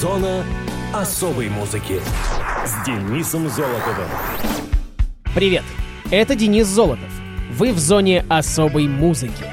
Зона особой музыки с Денисом Золотовым. Привет, это Денис Золотов. Вы в зоне особой музыки.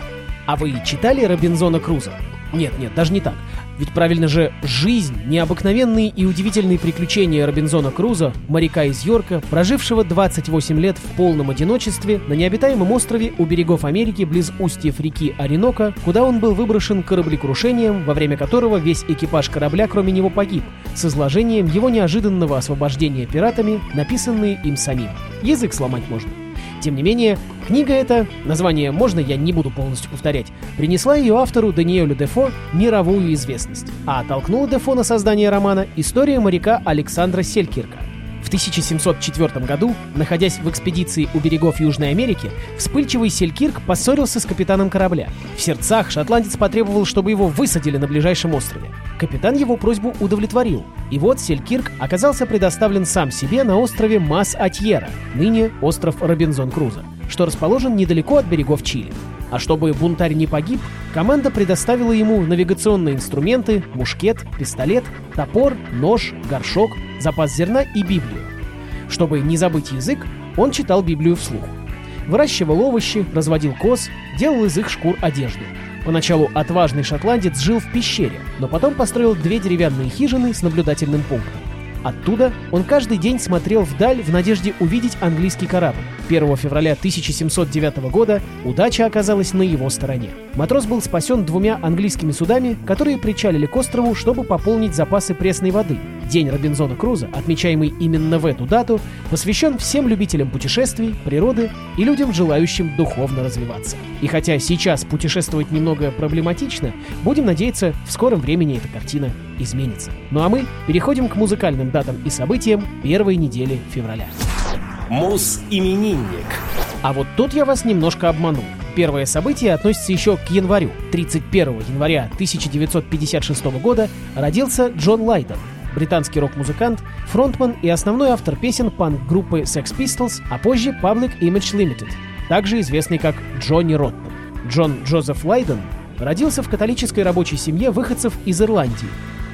А вы читали Робинзона Круза? Нет, нет, даже не так. Ведь правильно же жизнь, необыкновенные и удивительные приключения Робинзона Круза, моряка из Йорка, прожившего 28 лет в полном одиночестве на необитаемом острове у берегов Америки близ устьев реки Оренока, куда он был выброшен кораблекрушением, во время которого весь экипаж корабля кроме него погиб, с изложением его неожиданного освобождения пиратами, написанные им самим. Язык сломать можно. Тем не менее, книга эта, название можно, я не буду полностью повторять, принесла ее автору Даниэлю Дефо мировую известность, а толкнула Дефо на создание романа «История моряка Александра Селькирка». В 1704 году, находясь в экспедиции у берегов Южной Америки, вспыльчивый Селькирк поссорился с капитаном корабля. В сердцах шотландец потребовал, чтобы его высадили на ближайшем острове. Капитан его просьбу удовлетворил, и вот Селькирк оказался предоставлен сам себе на острове Мас-Атьера, ныне остров Робинзон Крузо, что расположен недалеко от берегов Чили. А чтобы бунтарь не погиб, команда предоставила ему навигационные инструменты, мушкет, пистолет, топор, нож, горшок, запас зерна и Библию. Чтобы не забыть язык, он читал Библию вслух. Выращивал овощи, разводил коз, делал из их шкур одежду. Поначалу отважный шотландец жил в пещере, но потом построил две деревянные хижины с наблюдательным пунктом. Оттуда он каждый день смотрел вдаль в надежде увидеть английский корабль. 1 февраля 1709 года удача оказалась на его стороне. Матрос был спасен двумя английскими судами, которые причалили к острову, чтобы пополнить запасы пресной воды. День Робинзона Круза, отмечаемый именно в эту дату, посвящен всем любителям путешествий, природы и людям, желающим духовно развиваться. И хотя сейчас путешествовать немного проблематично, будем надеяться, в скором времени эта картина изменится. Ну а мы переходим к музыкальным датам и событиям первой недели февраля. Мус-именинник. А вот тут я вас немножко обманул. Первое событие относится еще к январю. 31 января 1956 года родился Джон Лайден, британский рок-музыкант, фронтман и основной автор песен панк-группы Sex Pistols, а позже Public Image Limited, также известный как Джонни Роттон. Джон Джозеф Лайден родился в католической рабочей семье выходцев из Ирландии.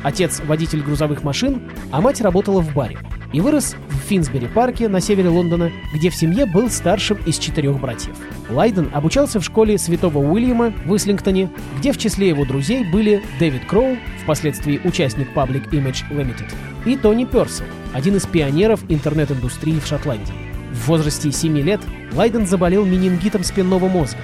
Отец – водитель грузовых машин, а мать работала в баре. И вырос в Финсбери-парке на севере Лондона, где в семье был старшим из четырех братьев. Лайден обучался в школе Святого Уильяма в Ислингтоне, где в числе его друзей были Дэвид Кроу, впоследствии участник Public Image Limited, и Тони Персел, один из пионеров интернет-индустрии в Шотландии. В возрасте 7 лет Лайден заболел менингитом спинного мозга.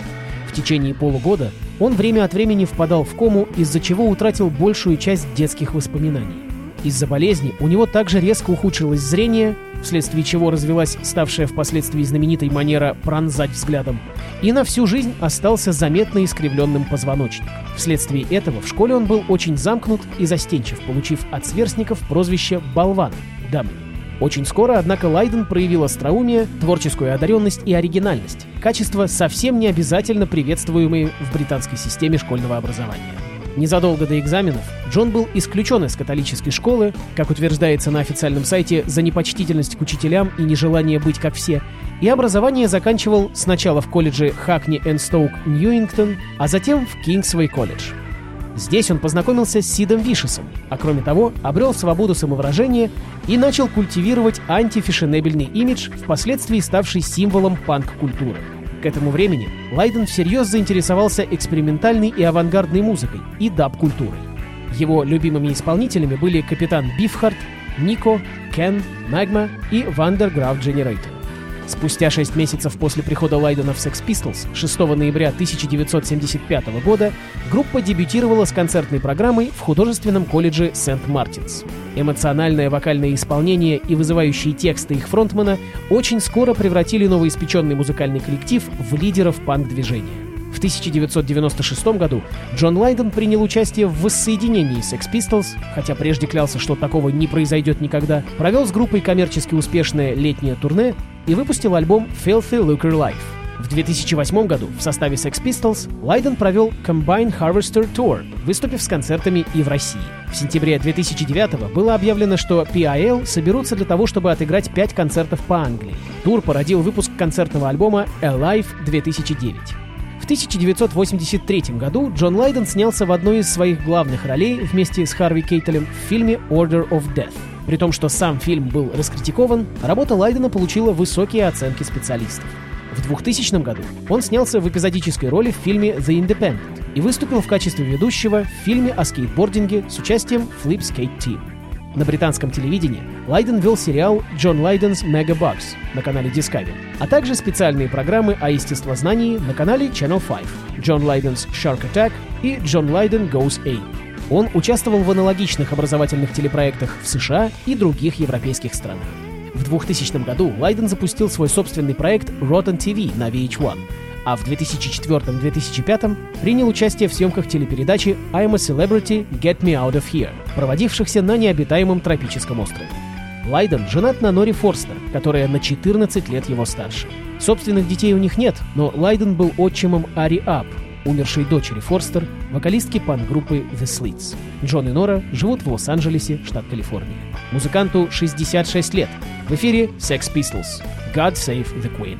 В течение полугода он время от времени впадал в кому, из-за чего утратил большую часть детских воспоминаний. Из-за болезни у него также резко ухудшилось зрение, вследствие чего развилась ставшая впоследствии знаменитой манера пронзать взглядом, и на всю жизнь остался заметно искривленным позвоночник. Вследствие этого в школе он был очень замкнут и застенчив, получив от сверстников прозвище «болван» — «дамы». Очень скоро, однако, Лайден проявил остроумие, творческую одаренность и оригинальность, качества, совсем не обязательно приветствуемые в британской системе школьного образования. Незадолго до экзаменов Джон был исключен из католической школы, как утверждается на официальном сайте, за непочтительность к учителям и нежелание быть как все, и образование заканчивал сначала в колледже Хакни энд Стоук Ньюингтон, а затем в Кингсвей колледж. Здесь он познакомился с Сидом Вишесом, а кроме того обрел свободу самовыражения и начал культивировать антифешенебельный имидж, впоследствии ставший символом панк-культуры. К этому времени Лайден всерьез заинтересовался экспериментальной и авангардной музыкой и даб-культурой. Его любимыми исполнителями были капитан Бифхарт, Нико, Кен, Магма и Вандерграф Generator. Спустя 6 месяцев после прихода Лайдена в Sex Pistols, 6 ноября 1975 года, группа дебютировала с концертной программой в художественном колледже Сент-Мартинс. Эмоциональное вокальное исполнение и вызывающие тексты их фронтмена очень скоро превратили новоиспеченный музыкальный коллектив в лидеров панк-движения. В 1996 году Джон Лайден принял участие в воссоединении Sex Pistols, хотя прежде клялся, что такого не произойдет никогда, провел с группой коммерчески успешное летнее турне и выпустил альбом Filthy Looker Life. В 2008 году в составе Sex Pistols Лайден провел Combine Harvester Tour, выступив с концертами и в России. В сентябре 2009 было объявлено, что PIL соберутся для того, чтобы отыграть 5 концертов по Англии. Тур породил выпуск концертного альбома Alive 2009. 1983 году Джон Лайден снялся в одной из своих главных ролей вместе с Харви Кейтелем в фильме Order of Death. При том, что сам фильм был раскритикован, работа Лайдена получила высокие оценки специалистов. В 2000 году он снялся в эпизодической роли в фильме The Independent и выступил в качестве ведущего в фильме о скейтбординге с участием Flip Skate Team. На британском телевидении Лайден вел сериал «Джон Лайден's Mega Bugs» на канале Discovery, а также специальные программы о естествознании на канале Channel 5, «Джон Лайден's Shark Attack» и «Джон Лайден Goes A». Он участвовал в аналогичных образовательных телепроектах в США и других европейских странах. В 2000 году Лайден запустил свой собственный проект Rotten TV на VH1, а в 2004-2005 принял участие в съемках телепередачи I'm a Celebrity, Get Me Out of Here, проводившихся на необитаемом тропическом острове. Лайден женат на Нори Форстер, которая на 14 лет его старше. Собственных детей у них нет, но Лайден был отчимом Ари Ап, умершей дочери Форстер, вокалистки панк-группы The Slits. Джон и Нора живут в Лос-Анджелесе, штат Калифорния. Музыканту 66 лет. В эфире Sex Pistols. God Save the Queen.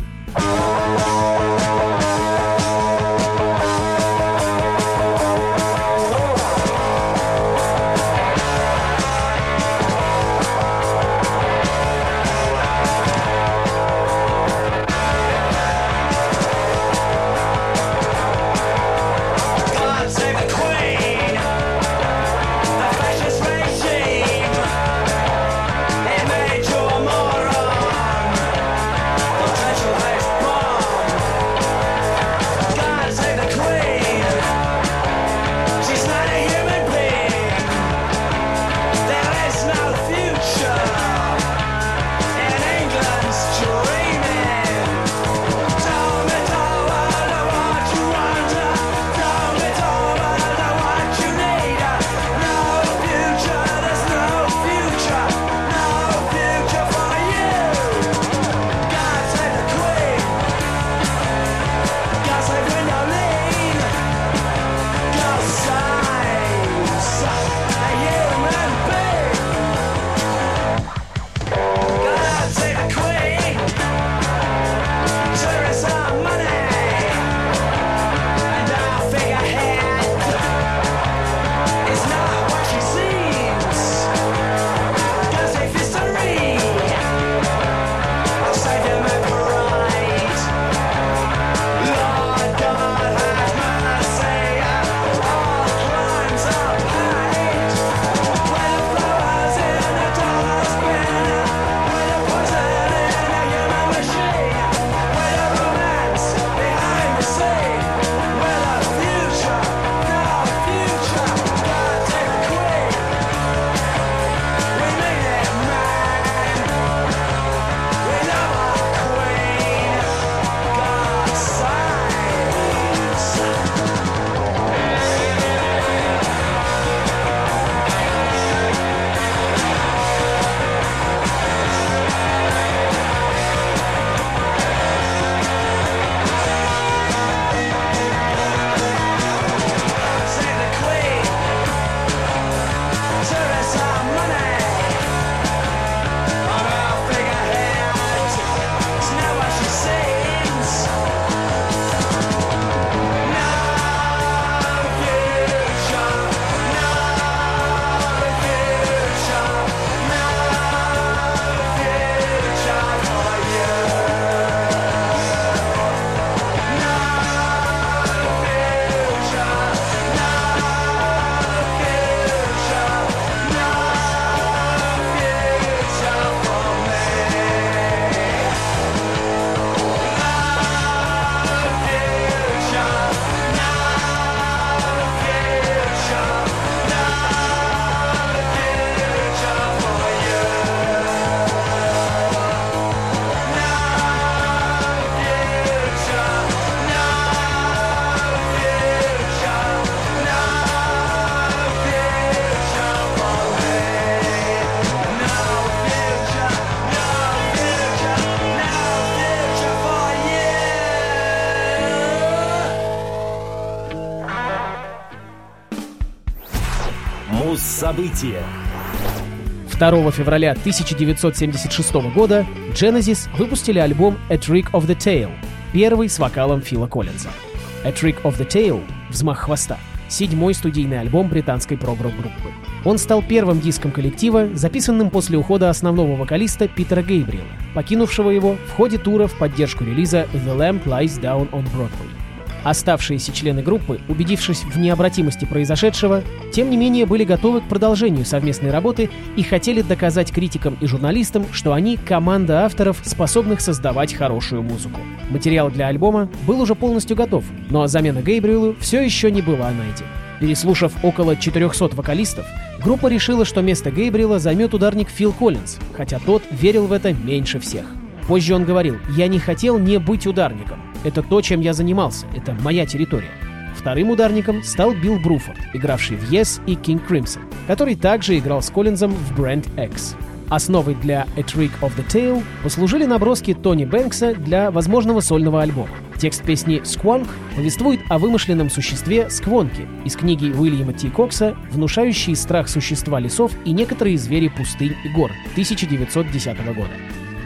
Муз-события. 2 февраля 1976 года Genesis выпустили альбом A Trick of the Tail, первый с вокалом Фила Коллинза. A Trick of the Tail — «Взмах хвоста» — седьмой студийный альбом британской прогресс-группы. Он стал первым диском коллектива, записанным после ухода основного вокалиста Питера Гейбриэла, покинувшего его в ходе тура в поддержку релиза «The Lamp Lies Down on Broadway». Оставшиеся члены группы, убедившись в необратимости произошедшего, тем не менее были готовы к продолжению совместной работы и хотели доказать критикам и журналистам, что они команда авторов, способных создавать хорошую музыку. Материал для альбома был уже полностью готов, но замена Гейбриэлу все еще не была найдена. Переслушав около 400 вокалистов, группа решила, что место Гейбриэла займет ударник Фил Коллинз, хотя тот верил в это меньше всех. Позже он говорил, «Я не хотел не быть ударником. Это то, чем я занимался. Это моя территория». Вторым ударником стал Билл Бруфорд, игравший в Yes и King Crimson, который также играл с Коллинзом в Brand X. Основой для A Trick of the Tail послужили наброски Тони Бэнкса для возможного сольного альбома. Текст песни «Сквонк» повествует о вымышленном существе Сквонке из книги Уильяма Ти Кокса «Внушающие страх существа лесов и некоторые звери пустынь и гор» 1910 года.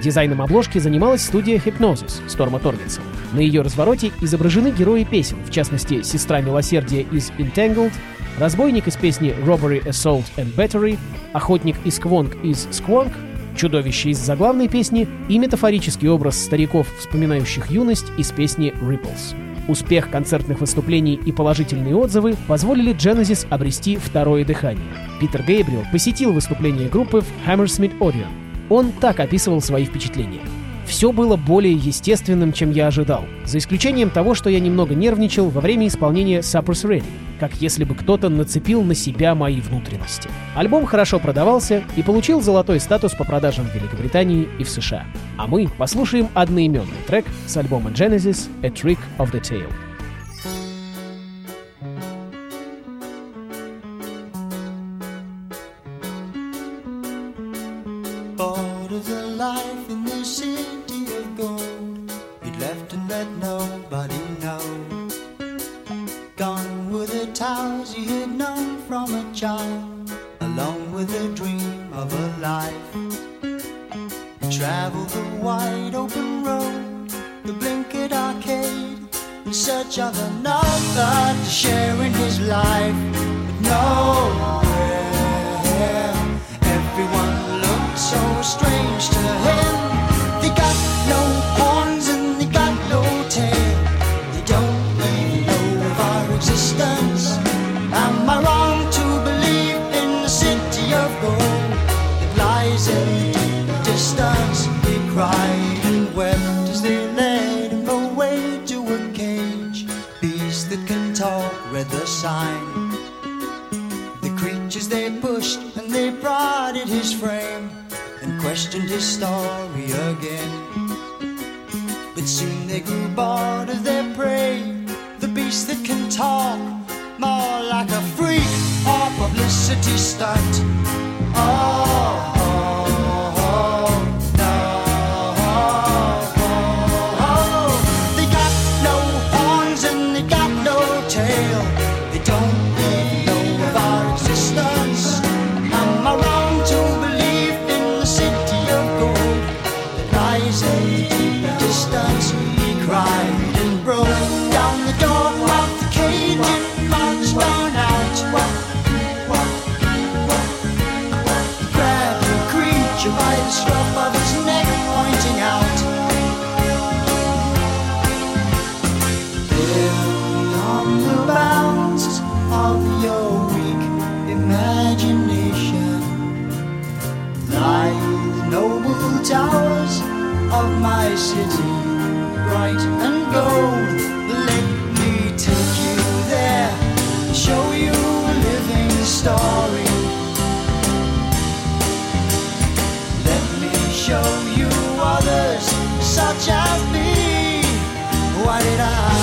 Дизайном обложки занималась студия Hypnosis Сторма Торгенсона. На ее развороте изображены герои песен, в частности, сестра милосердия из Entangled, разбойник из песни Robbery, Assault and Battery, охотник из Сквонг из Сквонг, чудовище из заглавной песни и метафорический образ стариков, вспоминающих юность из песни Ripples. Успех концертных выступлений и положительные отзывы позволили Genesis обрести второе дыхание. Питер Гейбриэл посетил выступление группы в Hammersmith Odeon, он так описывал свои впечатления. Все было более естественным, чем я ожидал, за исключением того, что я немного нервничал во время исполнения Supper's Ready, как если бы кто-то нацепил на себя мои внутренности. Альбом хорошо продавался и получил золотой статус по продажам в Великобритании и в США. А мы послушаем одноименный трек с альбома Genesis «A Trick of the Tail». 是 in deep distance? He cried and wept as they led him away to a cage. Beast that can talk read the sign. The creatures they pushed and they prodded his frame and questioned his story again. But soon they grew bored of their prey. The beast that can talk, more like a freak or publicity stunt. Story. Let me show you others such as me. Why did I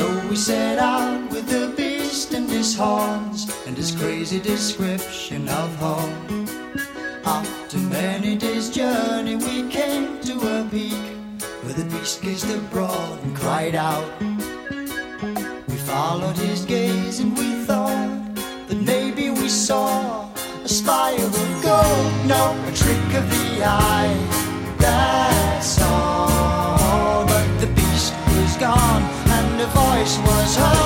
So we set out with the beast and his horns and his crazy description of home. After many days' journey, we came to a peak where the beast gazed abroad and cried out. We followed his gaze and we thought that maybe we saw a spire of gold, no, a trick of the eye. That voice was heard.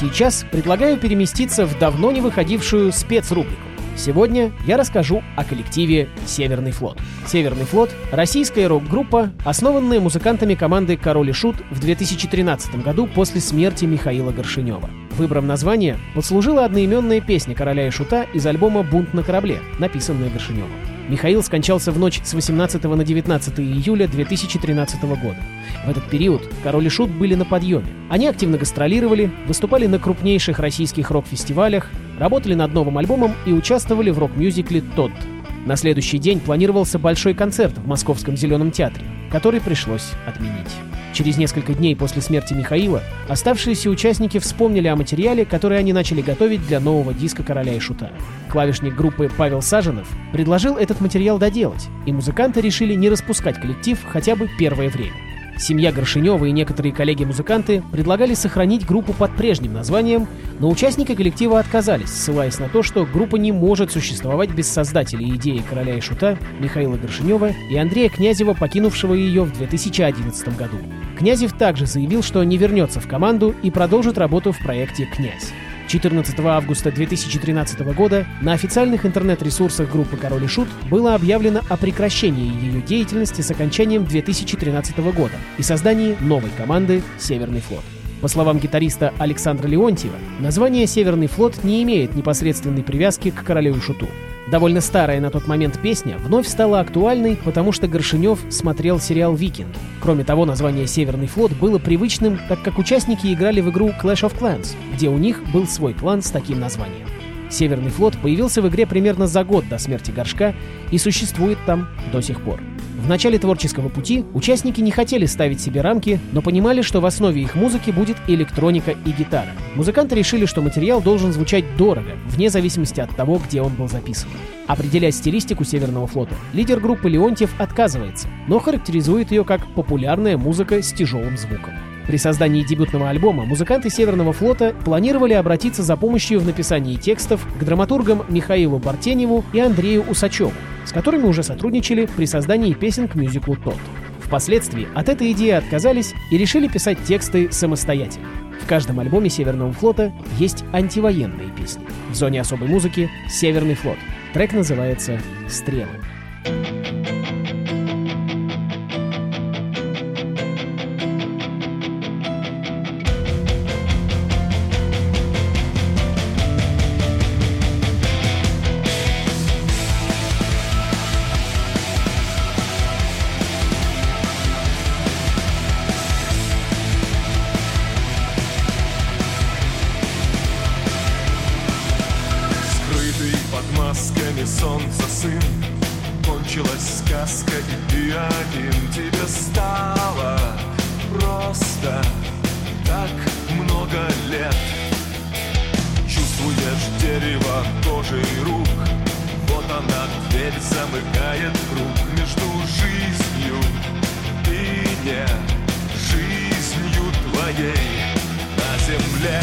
Сейчас предлагаю переместиться в давно не выходившую спецрубрику. Сегодня я расскажу о коллективе «Северный флот». «Северный флот» — российская рок-группа, основанная музыкантами команды «Король и Шут» в 2013 году после смерти Михаила Горшинева. Выбором названия послужила одноименная песня «Короля и Шута» из альбома «Бунт на корабле», написанная Горшиневым. Михаил скончался в ночь с 18 на 19 июля 2013 года. В этот период Король и Шут были на подъеме. Они активно гастролировали, выступали на крупнейших российских рок-фестивалях, работали над новым альбомом и участвовали в рок-мюзикле «Тодд». На следующий день планировался большой концерт в Московском Зеленом театре, который пришлось отменить. Через несколько дней после смерти Михаила оставшиеся участники вспомнили о материале, который они начали готовить для нового диска «Короля и Шута». Клавишник группы Павел Саженов предложил этот материал доделать, и музыканты решили не распускать коллектив хотя бы первое время. Семья Горшинева и некоторые коллеги-музыканты предлагали сохранить группу под прежним названием, но участники коллектива отказались, ссылаясь на то, что группа не может существовать без создателей идеи «Короля и Шута» Михаила Горшинева и Андрея Князева, покинувшего ее в 2011 году. Князев также заявил, что не вернется в команду и продолжит работу в проекте «Князь». 14 августа 2013 года на официальных интернет-ресурсах группы «Король и Шут» было объявлено о прекращении ее деятельности с окончанием 2013 года и создании новой команды «Северный флот». По словам гитариста Александра Леонтьева, название «Северный флот» не имеет непосредственной привязки к «Королю Шуту». Довольно старая на тот момент песня вновь стала актуальной, потому что Горшинев смотрел сериал «Викинг». Кроме того, название «Северный флот» было привычным, так как участники играли в игру Clash of Clans, где у них был свой клан с таким названием. Северный флот появился в игре примерно за год до смерти Горшка и существует там до сих пор. В начале творческого пути участники не хотели ставить себе рамки, но понимали, что в основе их музыки будет электроника и гитара. Музыканты решили, что материал должен звучать дорого, вне зависимости от того, где он был записан. Определять стилистику Северного флота лидер группы Леонтьев отказывается, но характеризует ее как популярная музыка с тяжелым звуком. При создании дебютного альбома музыканты Северного флота планировали обратиться за помощью в написании текстов к драматургам Михаилу Бартеневу и Андрею Усачеву, с которыми уже сотрудничали при создании песен к мюзиклу «Тот». Впоследствии от этой идеи отказались и решили писать тексты самостоятельно. В каждом альбоме Северного флота есть антивоенные песни. В зоне особой музыки «Северный флот». Трек называется «Стрелы». Скрытый масками солнца сын. Кончилась сказка и ты один. Тебе стало просто так много лет. Чувствуешь дерево кожей рук. Вот она, дверь замыкает круг. Между жизнью и не жизнью твоей на земле